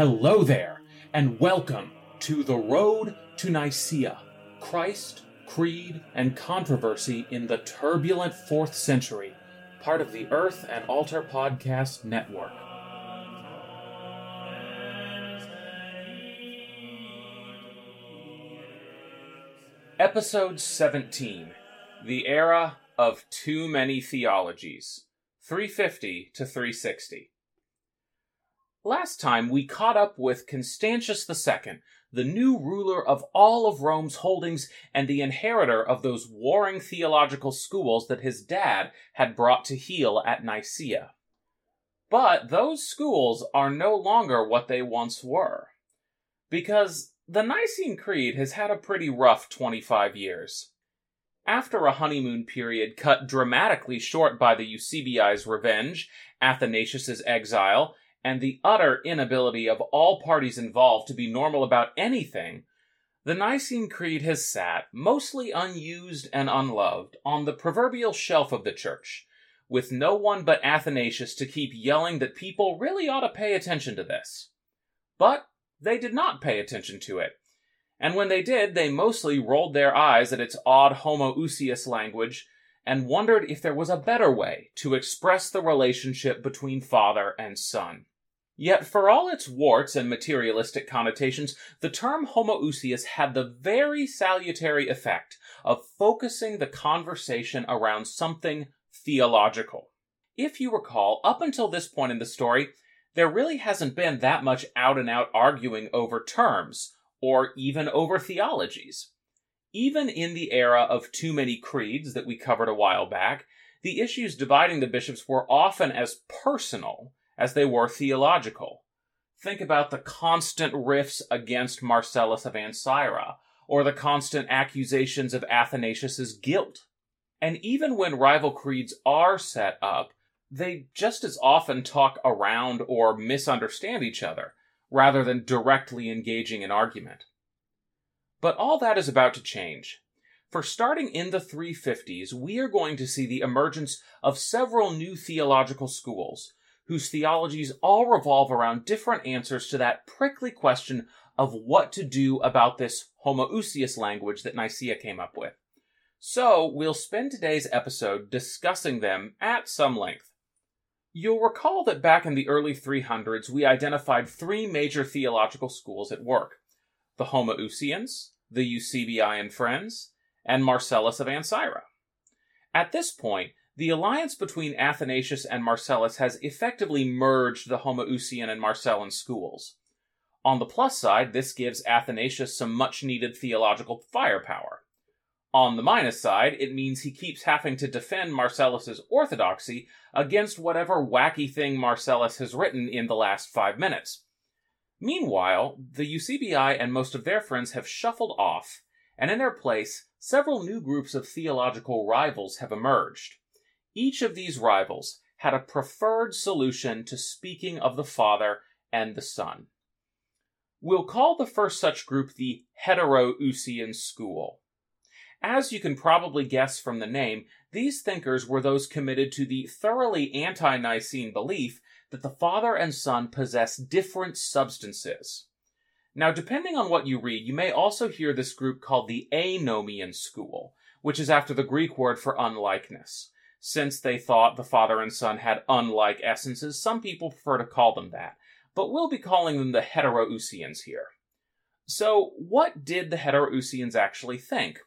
Hello there, and welcome to The Road to Nicaea Christ, Creed, and Controversy in the Turbulent Fourth Century, part of the Earth and Altar Podcast Network. Episode 17 The Era of Too Many Theologies, 350 to 360. Last time we caught up with Constantius II, the new ruler of all of Rome's holdings and the inheritor of those warring theological schools that his dad had brought to heel at Nicaea. But those schools are no longer what they once were. Because the Nicene Creed has had a pretty rough 25 years. After a honeymoon period cut dramatically short by the Eusebii's revenge, Athanasius's exile, and the utter inability of all parties involved to be normal about anything, the Nicene Creed has sat, mostly unused and unloved, on the proverbial shelf of the church, with no one but Athanasius to keep yelling that people really ought to pay attention to this. But they did not pay attention to it. And when they did, they mostly rolled their eyes at its odd homoousios language and wondered if there was a better way to express the relationship between father and son. Yet, for all its warts and materialistic connotations, the term homoousios had the very salutary effect of focusing the conversation around something theological. If you recall, up until this point in the story, there really hasn't been that much out and out arguing over terms, or even over theologies. Even in the era of too many creeds that we covered a while back, the issues dividing the bishops were often as personal as they were theological. Think about the constant rifts against Marcellus of Ancyra, or the constant accusations of Athanasius's guilt. And even when rival creeds are set up, they just as often talk around or misunderstand each other, rather than directly engaging in argument. But all that is about to change. For starting in the 350s, we are going to see the emergence of several new theological schools, whose theologies all revolve around different answers to that prickly question of what to do about this homoousios language that Nicaea came up with. So, we'll spend today's episode discussing them at some length. You'll recall that back in the early 300s, we identified three major theological schools at work the Homoousians, the Eusebii and Friends, and Marcellus of Ancyra. At this point, the alliance between Athanasius and Marcellus has effectively merged the Homoousian and Marcellan schools. On the plus side, this gives Athanasius some much needed theological firepower. On the minus side, it means he keeps having to defend Marcellus's orthodoxy against whatever wacky thing Marcellus has written in the last five minutes. Meanwhile, the Eusebii and most of their friends have shuffled off, and in their place, several new groups of theological rivals have emerged. Each of these rivals had a preferred solution to speaking of the Father and the Son. We'll call the first such group the Heteroousian school. As you can probably guess from the name, these thinkers were those committed to the thoroughly anti Nicene belief that the Father and Son possess different substances. Now, depending on what you read, you may also hear this group called the Anomian school, which is after the Greek word for unlikeness. Since they thought the Father and Son had unlike essences, some people prefer to call them that, but we'll be calling them the Heteroousians here. So, what did the Heteroousians actually think?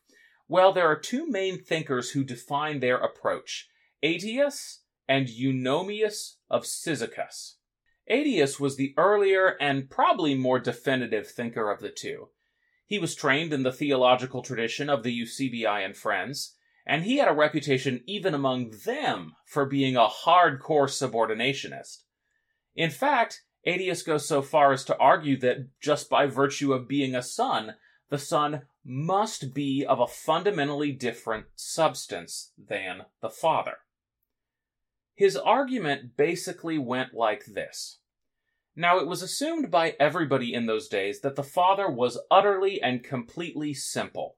Well, there are two main thinkers who define their approach Aetius and Eunomius of Cyzicus. Aetius was the earlier and probably more definitive thinker of the two. He was trained in the theological tradition of the Eusebii and friends, and he had a reputation even among them for being a hardcore subordinationist. In fact, Aetius goes so far as to argue that just by virtue of being a son, the son must be of a fundamentally different substance than the father. His argument basically went like this. Now, it was assumed by everybody in those days that the Father was utterly and completely simple.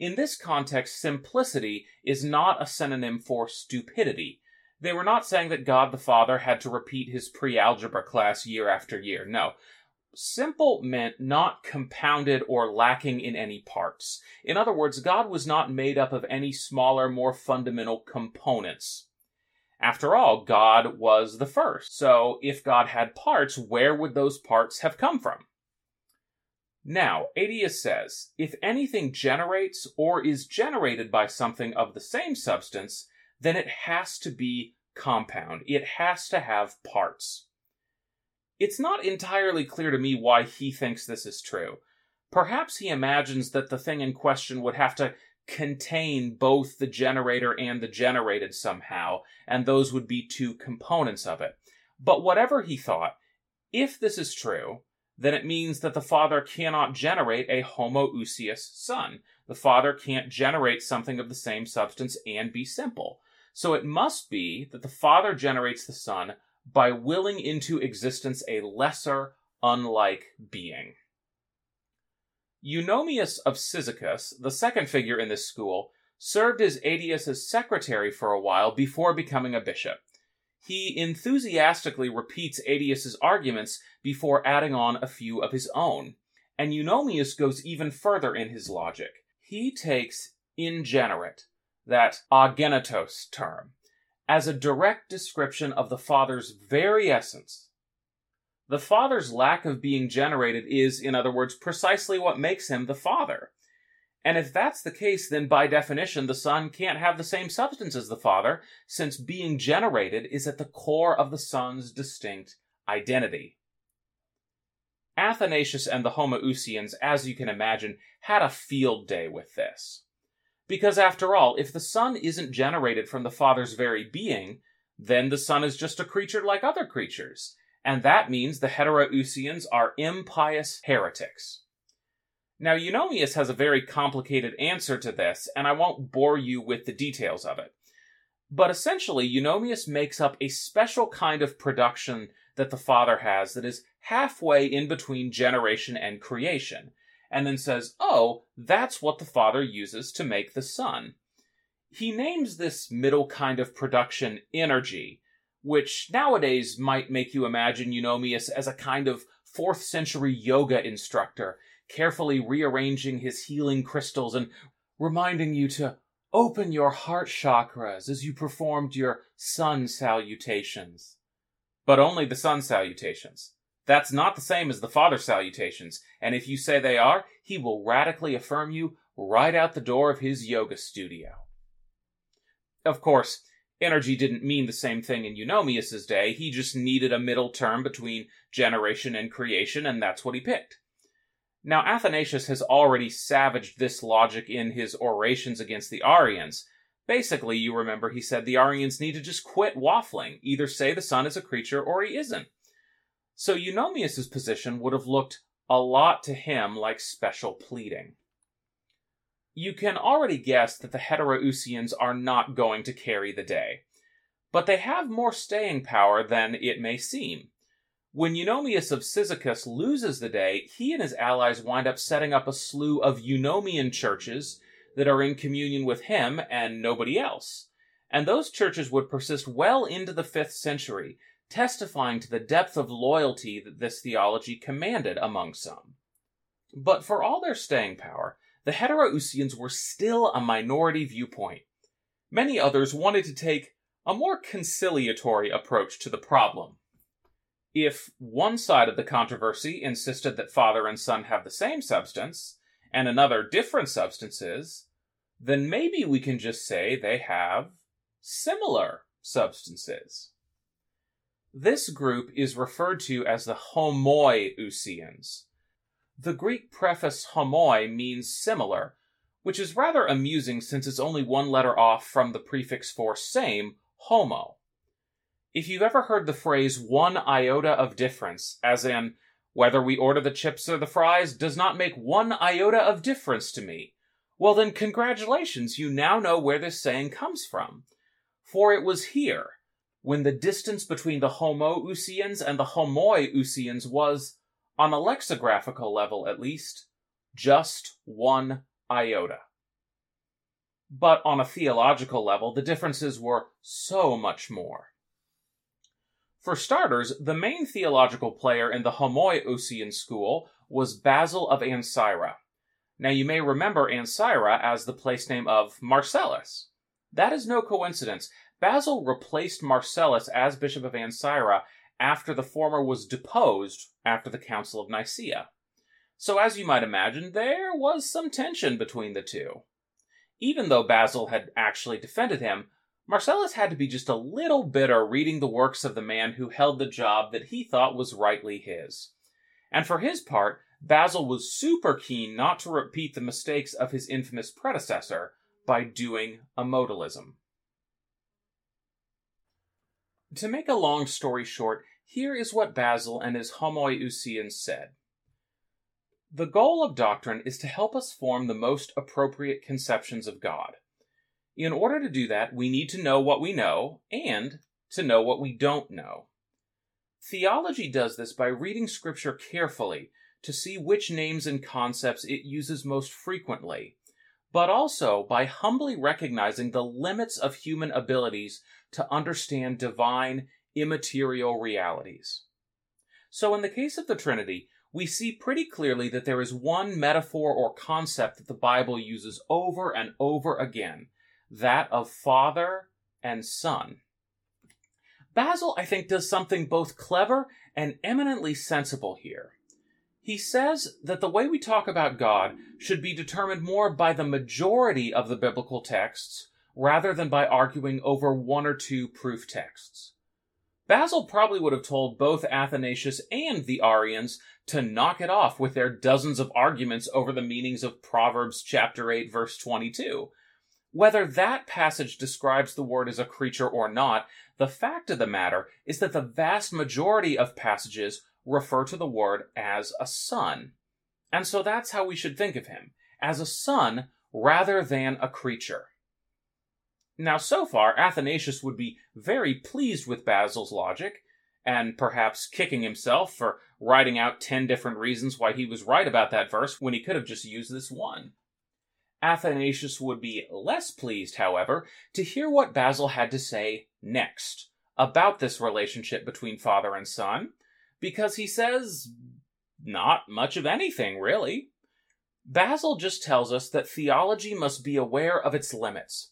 In this context, simplicity is not a synonym for stupidity. They were not saying that God the Father had to repeat his pre algebra class year after year. No. Simple meant not compounded or lacking in any parts. In other words, God was not made up of any smaller, more fundamental components. After all, God was the first. So if God had parts, where would those parts have come from? Now, Aetius says, if anything generates or is generated by something of the same substance, then it has to be compound. It has to have parts. It's not entirely clear to me why he thinks this is true. Perhaps he imagines that the thing in question would have to contain both the generator and the generated somehow, and those would be two components of it. But whatever he thought, if this is true, then it means that the father cannot generate a homoousios son. The father can't generate something of the same substance and be simple. So it must be that the father generates the son by willing into existence a lesser, unlike being. Eunomius of Cyzicus, the second figure in this school, served as Aetius's secretary for a while before becoming a bishop. He enthusiastically repeats Aetius's arguments before adding on a few of his own. And Eunomius goes even further in his logic. He takes ingenerate, that agenitos term, as a direct description of the Father's very essence. The Father's lack of being generated is, in other words, precisely what makes him the Father. And if that's the case, then by definition, the Son can't have the same substance as the Father, since being generated is at the core of the Son's distinct identity. Athanasius and the Homoousians, as you can imagine, had a field day with this. Because after all, if the Son isn't generated from the Father's very being, then the Son is just a creature like other creatures, and that means the Heteroousians are impious heretics. Now, Eunomius has a very complicated answer to this, and I won't bore you with the details of it. But essentially, Eunomius makes up a special kind of production that the Father has that is halfway in between generation and creation and then says, oh, that's what the Father uses to make the Son. He names this middle kind of production energy, which nowadays might make you imagine Eunomius as a kind of 4th century yoga instructor, carefully rearranging his healing crystals and reminding you to open your heart chakras as you performed your sun salutations. But only the sun salutations. That's not the same as the Father salutations, and if you say they are, he will radically affirm you right out the door of his yoga studio. Of course, energy didn't mean the same thing in Eunomius's day. He just needed a middle term between generation and creation, and that's what he picked. Now, Athanasius has already savaged this logic in his orations against the Arians. Basically, you remember he said the Arians need to just quit waffling, either say the son is a creature or he isn't. So Eunomius's position would have looked a lot to him like special pleading. You can already guess that the Heteroousians are not going to carry the day, but they have more staying power than it may seem. When Eunomius of Cyzicus loses the day, he and his allies wind up setting up a slew of Eunomian churches that are in communion with him and nobody else. And those churches would persist well into the 5th century, testifying to the depth of loyalty that this theology commanded among some. But for all their staying power, the Heteroousians were still a minority viewpoint. Many others wanted to take a more conciliatory approach to the problem. If one side of the controversy insisted that father and son have the same substance, and another different substances, then maybe we can just say they have similar substances. This group is referred to as the Homoiousians. The Greek prefix homoi means similar, which is rather amusing since it's only one letter off from the prefix for same, homo. If you've ever heard the phrase one iota of difference, as in, whether we order the chips or the fries does not make one iota of difference to me, well then congratulations, you now know where this saying comes from. For it was here, when the distance between the Homoousians and the Homoiousians was, on a lexicographical level at least, just one iota. But on a theological level, the differences were so much more. For starters, the main theological player in the Homoiousian school was Basil of Ancyra. Now you may remember Ancyra as the place name of Marcellus. That is no coincidence. Basil replaced Marcellus as Bishop of Ancyra after the former was deposed after the Council of Nicaea. So, as you might imagine, there was some tension between the two. Even though Basil had actually defended him, Marcellus had to be just a little bitter reading the works of the man who held the job that he thought was rightly his. And for his part, Basil was super keen not to repeat the mistakes of his infamous predecessor by doing a modalism. To make a long story short, here is what Basil and his Homoiousians said. The goal of doctrine is to help us form the most appropriate conceptions of God. In order to do that, we need to know what we know and to know what we don't know. Theology does this by reading Scripture carefully to see which names and concepts it uses most frequently, but also by humbly recognizing the limits of human abilities to understand divine, immaterial realities. So, in the case of the Trinity, we see pretty clearly that there is one metaphor or concept that the Bible uses over and over again that of Father and Son. Basil, I think, does something both clever and eminently sensible here. He says that the way we talk about God should be determined more by the majority of the biblical texts rather than by arguing over one or two proof texts. Basil probably would have told both Athanasius and the Arians to knock it off with their dozens of arguments over the meanings of Proverbs chapter 8 verse 22, whether that passage describes the word as a creature or not, the fact of the matter is that the vast majority of passages refer to the word as a son. And so that's how we should think of him, as a son rather than a creature. Now, so far, Athanasius would be very pleased with Basil's logic, and perhaps kicking himself for writing out ten different reasons why he was right about that verse when he could have just used this one. Athanasius would be less pleased, however, to hear what Basil had to say next about this relationship between father and son, because he says not much of anything, really. Basil just tells us that theology must be aware of its limits.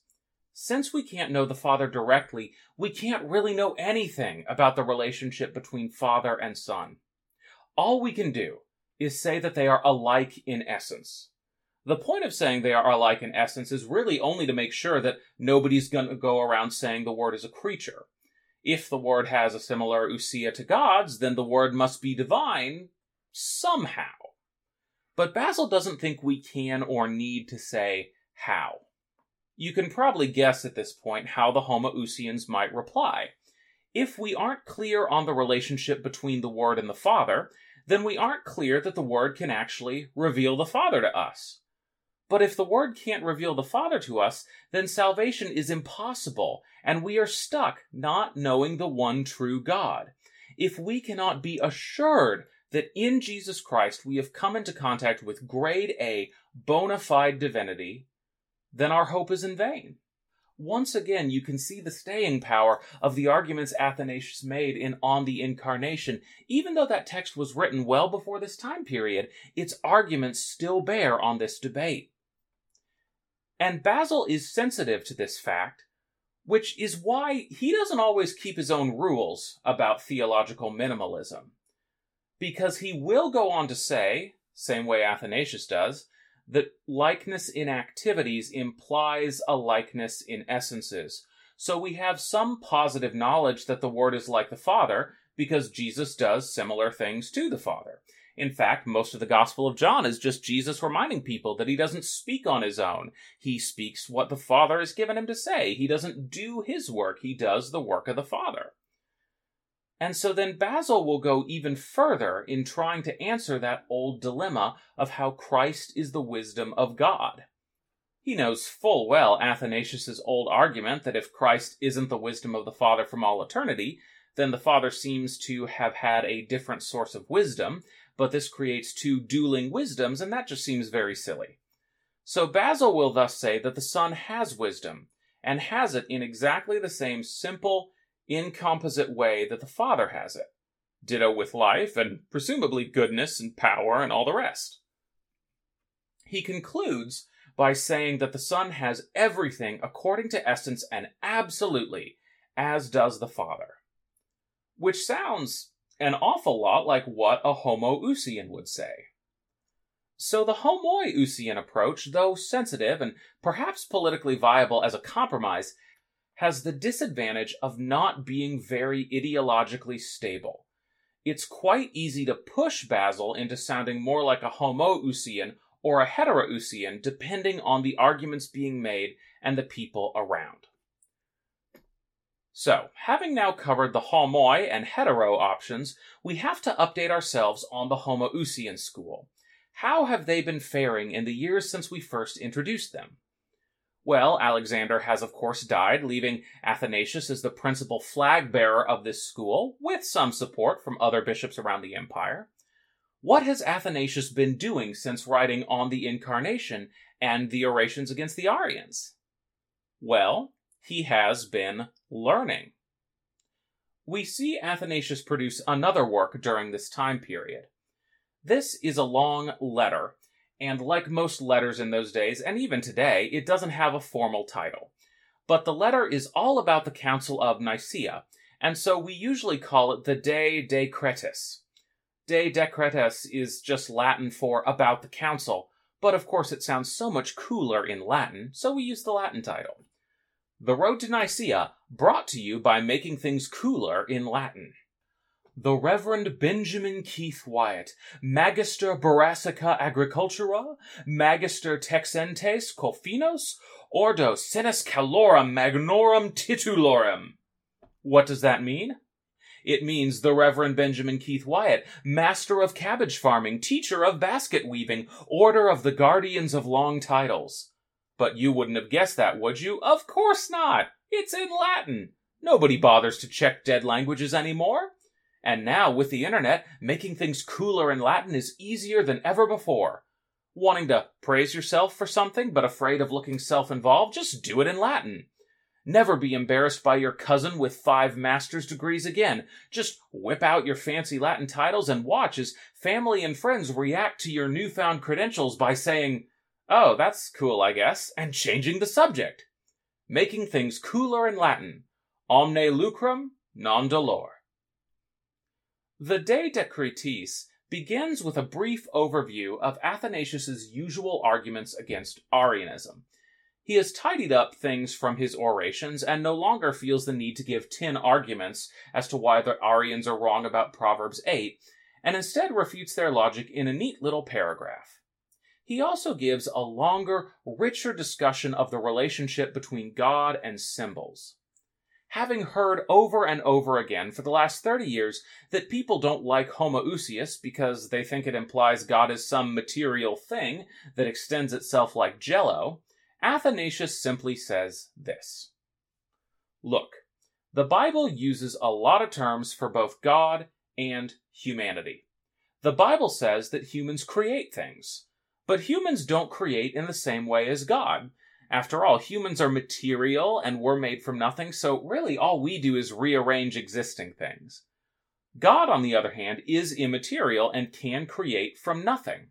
Since we can't know the Father directly, we can't really know anything about the relationship between Father and Son. All we can do is say that they are alike in essence. The point of saying they are alike in essence is really only to make sure that nobody's going to go around saying the word is a creature. If the word has a similar ousia to God's, then the word must be divine somehow. But Basil doesn't think we can or need to say how. You can probably guess at this point how the Homoousians might reply. If we aren't clear on the relationship between the Word and the Father, then we aren't clear that the Word can actually reveal the Father to us. But if the Word can't reveal the Father to us, then salvation is impossible, and we are stuck not knowing the one true God. If we cannot be assured that in Jesus Christ we have come into contact with grade A, bona fide divinity, then our hope is in vain. Once again, you can see the staying power of the arguments Athanasius made in On the Incarnation. Even though that text was written well before this time period, its arguments still bear on this debate. And Basil is sensitive to this fact, which is why he doesn't always keep his own rules about theological minimalism. Because he will go on to say, same way Athanasius does, that likeness in activities implies a likeness in essences. So we have some positive knowledge that the Word is like the Father because Jesus does similar things to the Father. In fact, most of the Gospel of John is just Jesus reminding people that he doesn't speak on his own. He speaks what the Father has given him to say. He doesn't do his work, he does the work of the Father. And so then Basil will go even further in trying to answer that old dilemma of how Christ is the wisdom of God. He knows full well Athanasius's old argument that if Christ isn't the wisdom of the Father from all eternity, then the Father seems to have had a different source of wisdom, but this creates two dueling wisdoms, and that just seems very silly. So Basil will thus say that the Son has wisdom, and has it in exactly the same simple, incomposite way that the Father has it. Ditto with life, and presumably goodness and power and all the rest. He concludes by saying that the Son has everything according to essence and absolutely, as does the Father. Which sounds an awful lot like what a Homoousian would say. So the Homoiousian approach, though sensitive and perhaps politically viable as a compromise, has the disadvantage of not being very ideologically stable. It's quite easy to push Basil into sounding more like a Homo Homoousian or a Hetero Heterousian depending on the arguments being made and the people around. So, having now covered the homoi and hetero options, we have to update ourselves on the Homoousian school. How have they been faring in the years since we first introduced them? Well, Alexander has of course died, leaving Athanasius as the principal flag bearer of this school, with some support from other bishops around the empire. What has Athanasius been doing since writing on the Incarnation and the orations against the Arians? Well, he has been learning. We see Athanasius produce another work during this time period. This is a long letter, and like most letters in those days, and even today, it doesn't have a formal title. But the letter is all about the Council of Nicaea, and so we usually call it the De Decretis. De Decretis is just Latin for about the council, but of course it sounds so much cooler in Latin, so we use the Latin title. The Road to Nicaea, brought to you by making things cooler in Latin the Reverend Benjamin Keith Wyatt, Magister Brassica Agricultura, Magister Texentes Colfinos, Ordo Senis Calorum Magnorum Titulorum. What does that mean? It means the Reverend Benjamin Keith Wyatt, Master of Cabbage Farming, Teacher of Basket Weaving, Order of the Guardians of Long Titles. But you wouldn't have guessed that, would you? Of course not! It's in Latin! Nobody bothers to check dead languages anymore. And now, with the internet, making things cooler in Latin is easier than ever before. Wanting to praise yourself for something but afraid of looking self involved? Just do it in Latin. Never be embarrassed by your cousin with five master's degrees again. Just whip out your fancy Latin titles and watch as family and friends react to your newfound credentials by saying, Oh, that's cool, I guess, and changing the subject. Making things cooler in Latin. Omne lucrum non dolor. The De Decretis begins with a brief overview of Athanasius's usual arguments against Arianism. He has tidied up things from his orations and no longer feels the need to give ten arguments as to why the Arians are wrong about Proverbs 8, and instead refutes their logic in a neat little paragraph. He also gives a longer, richer discussion of the relationship between God and symbols having heard over and over again for the last 30 years that people don't like homoousios because they think it implies God is some material thing that extends itself like jello, Athanasius simply says this. Look, the Bible uses a lot of terms for both God and humanity. The Bible says that humans create things, but humans don't create in the same way as God. After all, humans are material and we're made from nothing, so really all we do is rearrange existing things. God, on the other hand, is immaterial and can create from nothing.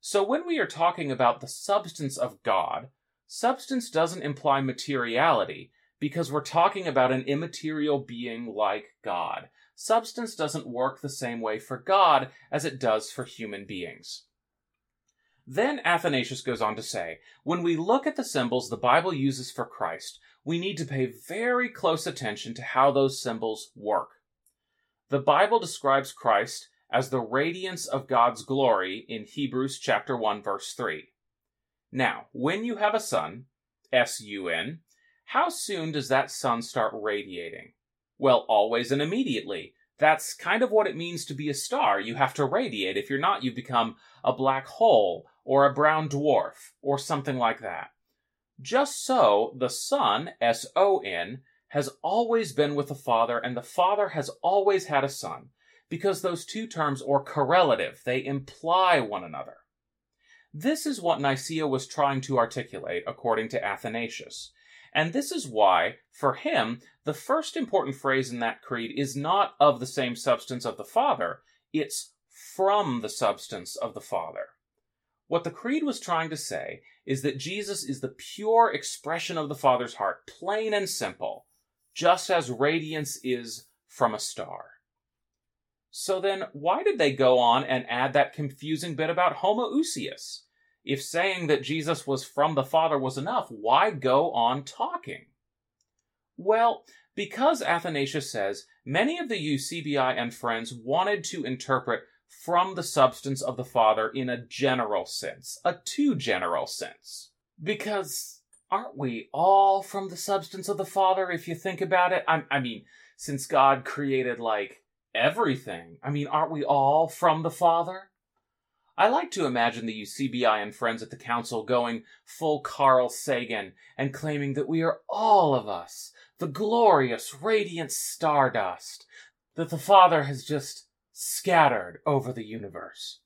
So when we are talking about the substance of God, substance doesn't imply materiality because we're talking about an immaterial being like God. Substance doesn't work the same way for God as it does for human beings. Then Athanasius goes on to say, when we look at the symbols the Bible uses for Christ, we need to pay very close attention to how those symbols work. The Bible describes Christ as the radiance of God's glory in Hebrews chapter 1 verse 3. Now, when you have a sun, S-U-N, how soon does that sun start radiating? Well, always and immediately. That's kind of what it means to be a star. You have to radiate. If you're not, you become a black hole or a brown dwarf, or something like that. Just so, the Son, S O N, has always been with the Father, and the Father has always had a Son, because those two terms are correlative, they imply one another. This is what Nicaea was trying to articulate, according to Athanasius. And this is why, for him, the first important phrase in that creed is not of the same substance of the Father, it's from the substance of the Father. What the creed was trying to say is that Jesus is the pure expression of the Father's heart, plain and simple, just as radiance is from a star. So then, why did they go on and add that confusing bit about homoousios? If saying that Jesus was from the Father was enough, why go on talking? Well, because Athanasius says many of the Eusebii and friends wanted to interpret from the substance of the Father in a general sense, a too general sense. Because aren't we all from the substance of the Father if you think about it? I, I mean, since God created like everything, I mean, aren't we all from the Father? I like to imagine the Eusebii and friends at the council going full Carl Sagan and claiming that we are all of us, the glorious, radiant stardust, that the Father has just scattered over the universe.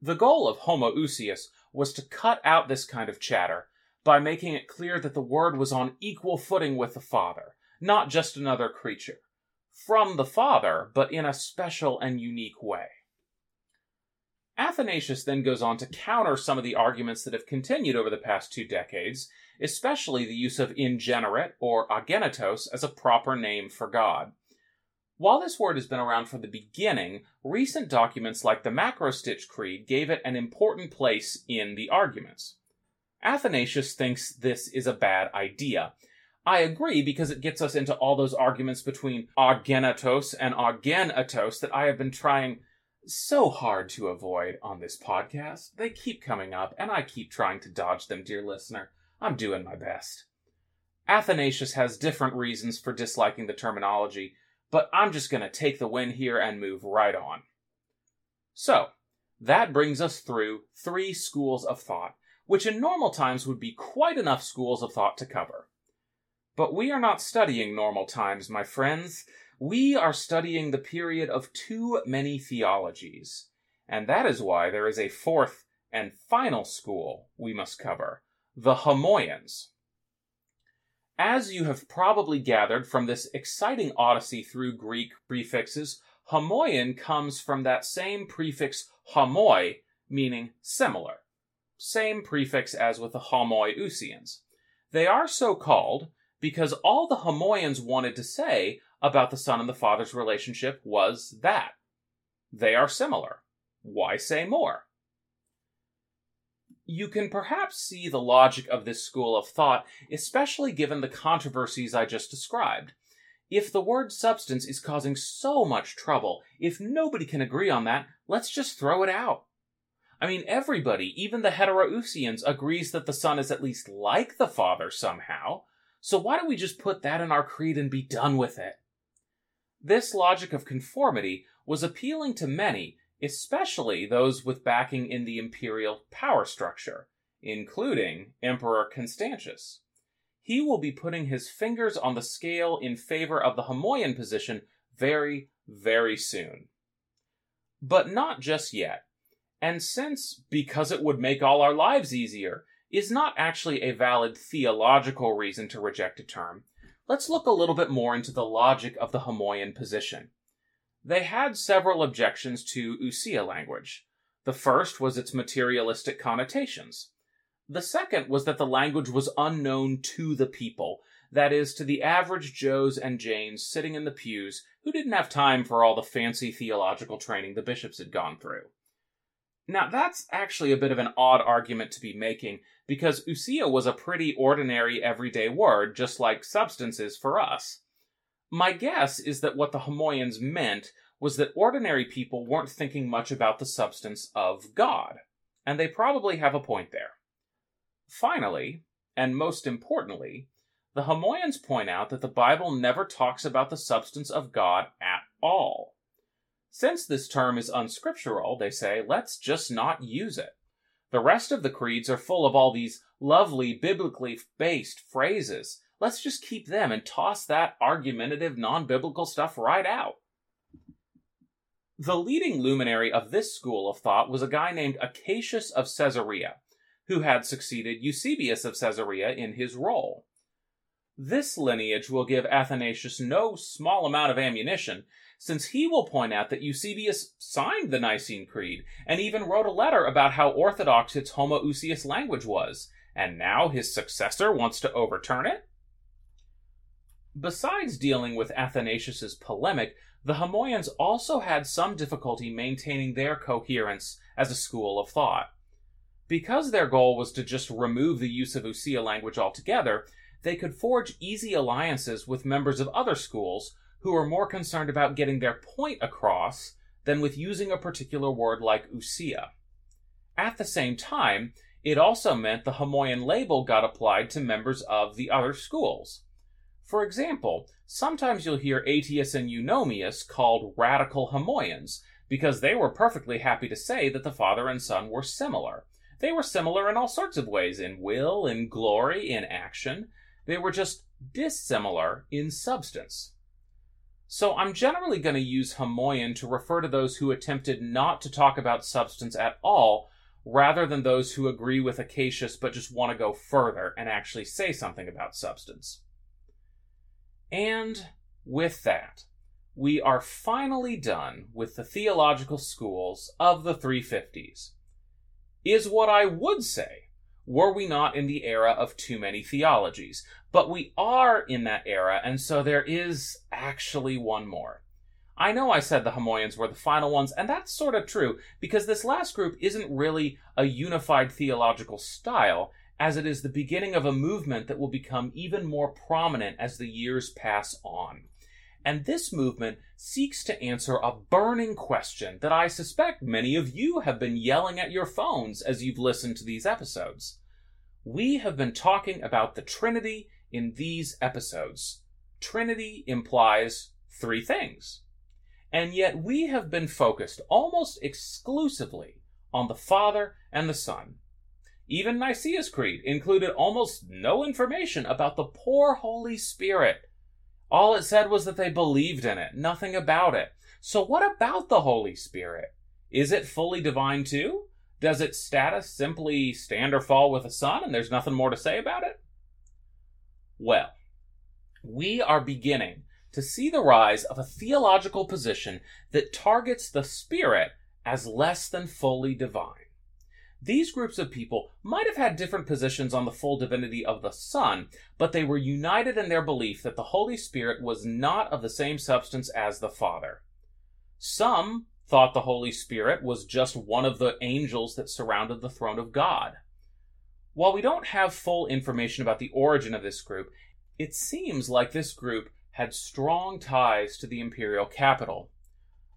The goal of homoousios was to cut out this kind of chatter by making it clear that the Word was on equal footing with the Father, not just another creature. From the Father, but in a special and unique way. Athanasius then goes on to counter some of the arguments that have continued over the past two decades, especially the use of ingenerate or agenitos as a proper name for God. While this word has been around from the beginning, recent documents like the Macrostich Creed gave it an important place in the arguments. Athanasius thinks this is a bad idea. I agree because it gets us into all those arguments between agenitos and agenatos that I have been trying so hard to avoid on this podcast. They keep coming up, and I keep trying to dodge them, dear listener. I'm doing my best. Athanasius has different reasons for disliking the terminology, but I'm just going to take the win here and move right on. So, that brings us through three schools of thought, which in normal times would be quite enough schools of thought to cover. But we are not studying normal times, my friends. We are studying the period of too many theologies, and that is why there is a fourth and final school we must cover the Homoians. As you have probably gathered from this exciting odyssey through Greek prefixes, Homoian comes from that same prefix homoi, meaning similar. Same prefix as with the Homoiousians. They are so called because all the Homoians wanted to say about the Son and the Father's relationship was that. They are similar. Why say more? You can perhaps see the logic of this school of thought, especially given the controversies I just described. If the word substance is causing so much trouble, if nobody can agree on that, let's just throw it out. I mean, everybody, even the heterousians, agrees that the Son is at least like the Father somehow. So why don't we just put that in our creed and be done with it? This logic of conformity was appealing to many, especially those with backing in the imperial power structure, including Emperor Constantius. He will be putting his fingers on the scale in favor of the Homoian position very, very soon. But not just yet. And since, because it would make all our lives easier, is not actually a valid theological reason to reject a term, let's look a little bit more into the logic of the Homoian position. They had several objections to Ousia language. The first was its materialistic connotations. The second was that the language was unknown to the people, that is, to the average Joes and Janes sitting in the pews who didn't have time for all the fancy theological training the bishops had gone through. Now, that's actually a bit of an odd argument to be making, because ousia was a pretty ordinary everyday word, just like substance is for us. My guess is that what the Homoians meant was that ordinary people weren't thinking much about the substance of God, and they probably have a point there. Finally, and most importantly, the Homoians point out that the Bible never talks about the substance of God at all. Since this term is unscriptural, they say, let's just not use it. The rest of the creeds are full of all these lovely, biblically based phrases. Let's just keep them and toss that argumentative, non biblical stuff right out. The leading luminary of this school of thought was a guy named Acacius of Caesarea, who had succeeded Eusebius of Caesarea in his role. This lineage will give Athanasius no small amount of ammunition, since he will point out that Eusebius signed the Nicene Creed and even wrote a letter about how orthodox its Homoousios language was, and now his successor wants to overturn it? Besides dealing with Athanasius's polemic, the Homoians also had some difficulty maintaining their coherence as a school of thought. Because their goal was to just remove the use of Ousia language altogether, they could forge easy alliances with members of other schools who were more concerned about getting their point across than with using a particular word like Ousia. At the same time, it also meant the Homoian label got applied to members of the other schools. For example, sometimes you'll hear Aetius and Eunomius called radical Homoians because they were perfectly happy to say that the father and son were similar. They were similar in all sorts of ways in will, in glory, in action, they were just dissimilar in substance. So I'm generally going to use Homoian to refer to those who attempted not to talk about substance at all, rather than those who agree with Acacius but just want to go further and actually say something about substance. And with that, we are finally done with the theological schools of the 350s. Is what I would say were we not in the era of too many theologies. But we are in that era, and so there is actually one more. I know I said the Homoians were the final ones, and that's sort of true, because this last group isn't really a unified theological style, as it is the beginning of a movement that will become even more prominent as the years pass on. And this movement seeks to answer a burning question that I suspect many of you have been yelling at your phones as you've listened to these episodes. We have been talking about the Trinity in these episodes. Trinity implies three things. And yet we have been focused almost exclusively on the Father and the Son. Even Nicaea's Creed included almost no information about the poor Holy Spirit all it said was that they believed in it, nothing about it. So, what about the Holy Spirit? Is it fully divine too? Does its status simply stand or fall with the Son and there's nothing more to say about it? Well, we are beginning to see the rise of a theological position that targets the Spirit as less than fully divine. These groups of people might have had different positions on the full divinity of the Son, but they were united in their belief that the Holy Spirit was not of the same substance as the Father. Some thought the Holy Spirit was just one of the angels that surrounded the throne of God. While we don't have full information about the origin of this group, it seems like this group had strong ties to the imperial capital.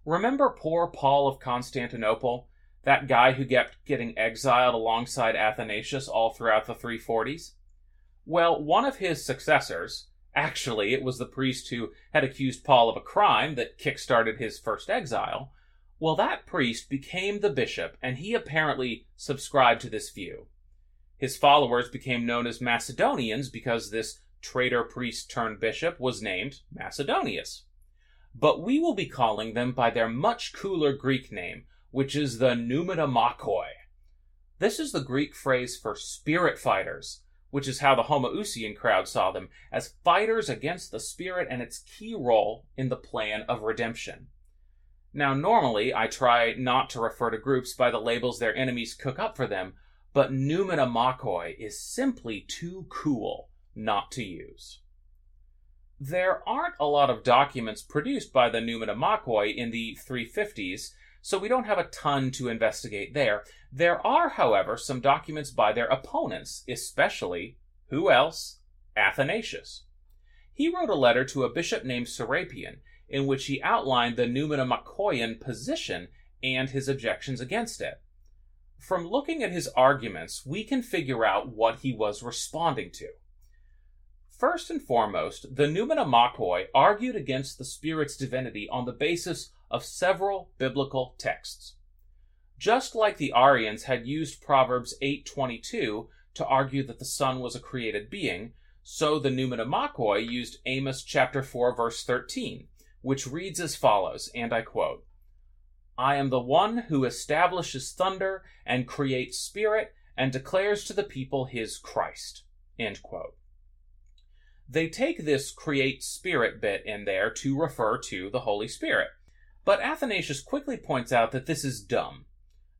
Remember poor Paul of Constantinople? That guy who kept getting exiled alongside Athanasius all throughout the 340s? Well, one of his successors, actually, it was the priest who had accused Paul of a crime that kick-started his first exile. Well, that priest became the bishop, and he apparently subscribed to this view. His followers became known as Macedonians because this traitor priest turned bishop was named Macedonius. But we will be calling them by their much cooler Greek name, which is the pneumatomachoi. This is the Greek phrase for spirit fighters, which is how the Homoousian crowd saw them, as fighters against the spirit and its key role in the plan of redemption. Now, normally, I try not to refer to groups by the labels their enemies cook up for them, but pneumatomachoi is simply too cool not to use. There aren't a lot of documents produced by the pneumatomachoi in the 350s, so we don't have a ton to investigate there. There are, however, some documents by their opponents, especially, who else? Athanasius. He wrote a letter to a bishop named Serapion, in which he outlined the pneumatomachouian position and his objections against it. From looking at his arguments, we can figure out what he was responding to. First and foremost, the pneumatomachoi argued against the Spirit's divinity on the basis of several biblical texts. Just like the Arians had used Proverbs 8:22 to argue that the son was a created being, so the pneumatomachoi used Amos chapter 4 verse 13, which reads as follows, and I quote: I am the one who establishes thunder and creates spirit and declares to the people his Christ. They take this create spirit bit in there to refer to the Holy Spirit. But Athanasius quickly points out that this is dumb.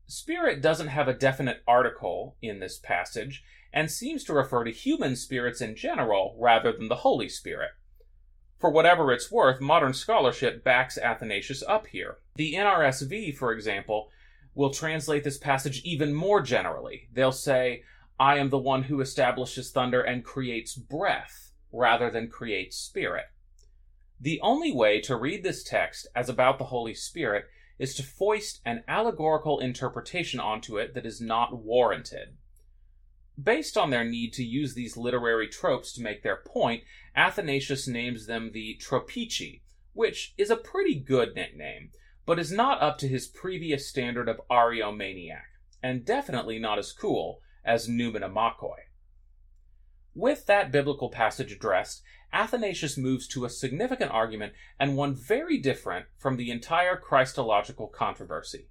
Spirit doesn't have a definite article in this passage and seems to refer to human spirits in general rather than the Holy Spirit. For whatever it's worth, modern scholarship backs Athanasius up here. The NRSV, for example, will translate this passage even more generally. They'll say, I am the one who establishes thunder and creates breath, rather than creates spirit. The only way to read this text as about the Holy Spirit is to foist an allegorical interpretation onto it that is not warranted. Based on their need to use these literary tropes to make their point, Athanasius names them the Tropici, which is a pretty good nickname, but is not up to his previous standard of Ariomaniac, and definitely not as cool as Pneumatomachoi. With that biblical passage addressed, Athanasius moves to a significant argument and one very different from the entire Christological controversy.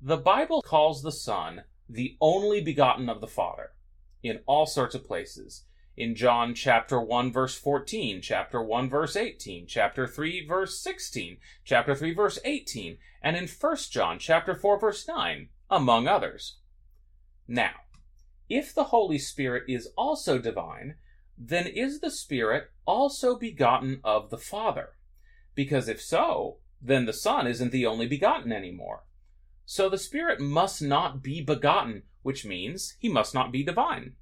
The Bible calls the Son the only begotten of the Father in all sorts of places. In John chapter 1 verse 14, chapter 1 verse 18, chapter 3 verse 16, chapter 3 verse 18, and in 1 John chapter 4 verse 9, among others. Now, if the Holy Spirit is also divine, then is the Spirit also begotten of the Father? Because if so, then the Son isn't the only begotten anymore. So the Spirit must not be begotten, which means he must not be divine.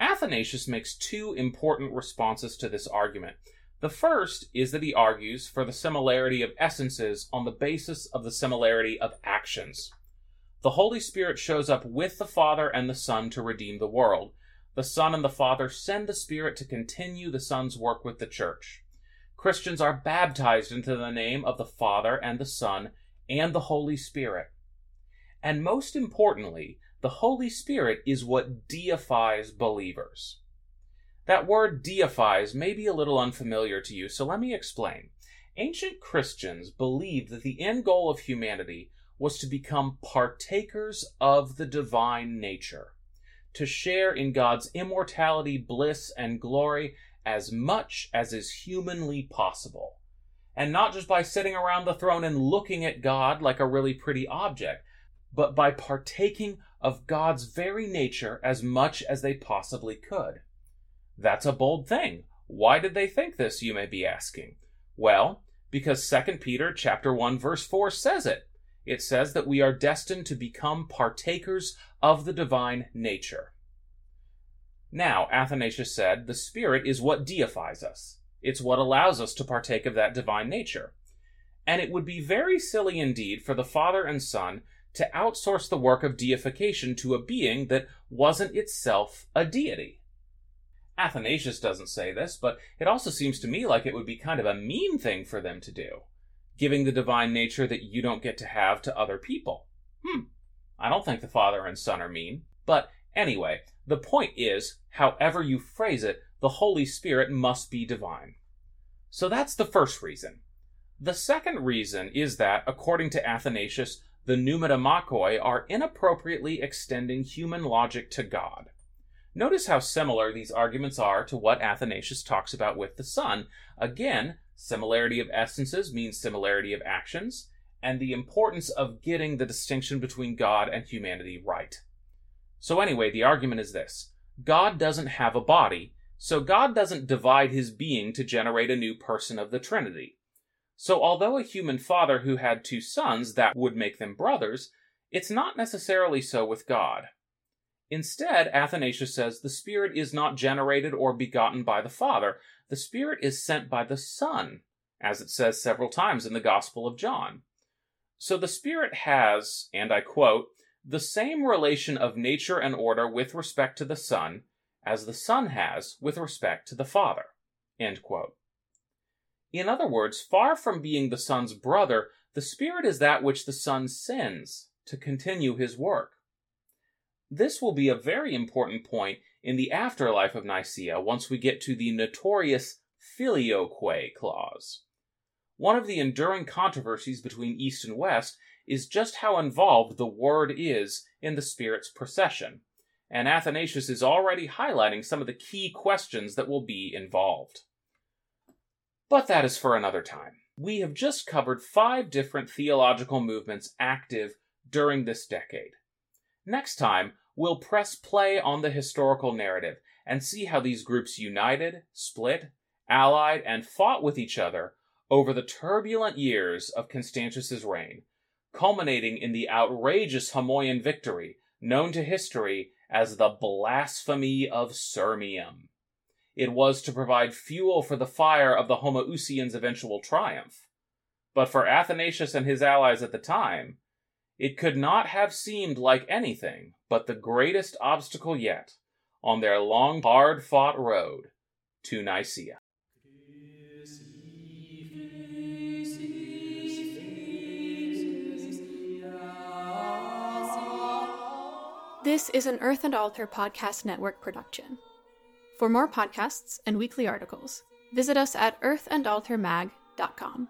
Athanasius makes two important responses to this argument. The first is that he argues for the similarity of essences on the basis of the similarity of actions. The Holy Spirit shows up with the Father and the Son to redeem the world. The Son and the Father send the Spirit to continue the Son's work with the Church. Christians are baptized into the name of the Father and the Son and the Holy Spirit. And most importantly, the Holy Spirit is what deifies believers. That word deifies may be a little unfamiliar to you, so let me explain. Ancient Christians believed that the end goal of humanity was to become partakers of the divine nature, to share in God's immortality, bliss, and glory as much as is humanly possible. And not just by sitting around the throne and looking at God like a really pretty object, but by partaking of God's very nature as much as they possibly could. That's a bold thing. Why did they think this, you may be asking? Well, because 2 Peter chapter 1 verse 4 says it it says that we are destined to become partakers of the divine nature. Now, Athanasius said, the Spirit is what deifies us. It's what allows us to partake of that divine nature. And it would be very silly indeed for the Father and Son to outsource the work of deification to a being that wasn't itself a deity. Athanasius doesn't say this, but it also seems to me like it would be kind of a mean thing for them to do giving the divine nature that you don't get to have to other people. Hmm. I don't think the Father and Son are mean. But anyway, the point is, however you phrase it, the Holy Spirit must be divine. So that's the first reason. The second reason is that, according to Athanasius, the pneumatomachoi are inappropriately extending human logic to God. Notice how similar these arguments are to what Athanasius talks about with the Son. Again, Similarity of essences means similarity of actions, and the importance of getting the distinction between God and humanity right. So, anyway, the argument is this God doesn't have a body, so God doesn't divide his being to generate a new person of the Trinity. So, although a human father who had two sons, that would make them brothers, it's not necessarily so with God. Instead, Athanasius says the Spirit is not generated or begotten by the Father, the Spirit is sent by the Son, as it says several times in the Gospel of John. So the Spirit has, and I quote, the same relation of nature and order with respect to the Son as the Son has with respect to the Father. In other words, far from being the Son's brother, the Spirit is that which the Son sends to continue his work. This will be a very important point in the afterlife of Nicaea once we get to the notorious filioque clause. One of the enduring controversies between East and West is just how involved the Word is in the Spirit's procession. and Athanasius is already highlighting some of the key questions that will be involved. But that is for another time. We have just covered five different theological movements active during this decade. Next time, we'll press play on the historical narrative and see how these groups united, split, allied, and fought with each other over the turbulent years of Constantius's reign, culminating in the outrageous Homoian victory known to history as the Blasphemy of Sirmium. It was to provide fuel for the fire of the Homoousians' eventual triumph. But for Athanasius and his allies at the time, it could not have seemed like anything but the greatest obstacle yet on their long, hard fought road to Nicaea. This is an Earth and Altar Podcast Network production. For more podcasts and weekly articles, visit us at earthandaltarmag.com.